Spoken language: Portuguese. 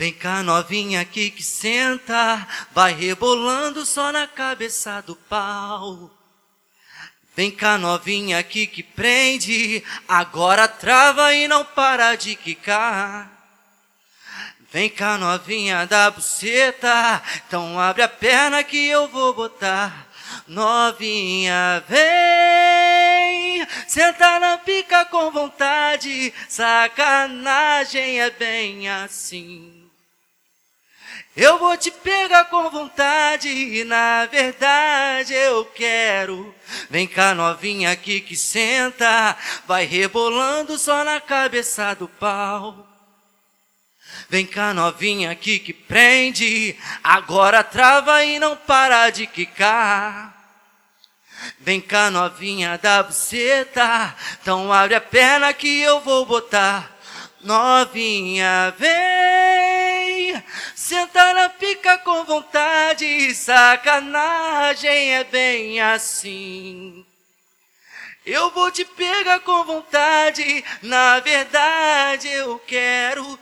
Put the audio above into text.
Vem cá, novinha aqui que senta, vai rebolando só na cabeça do pau. Vem cá, novinha aqui que prende, agora trava e não para de quicar. Vem cá, novinha da buceta, então abre a perna que eu vou botar. Novinha, vem, senta na pica com vontade, sacanagem é bem assim. Eu vou te pegar com vontade e na verdade eu quero. Vem cá novinha aqui que senta, vai rebolando só na cabeça do pau. Vem cá novinha aqui que prende, agora trava e não para de quicar. Vem cá novinha da buceta, então abre a perna que eu vou botar. Novinha, vem, na pica com vontade, sacanagem é bem assim. Eu vou te pegar com vontade, na verdade eu quero.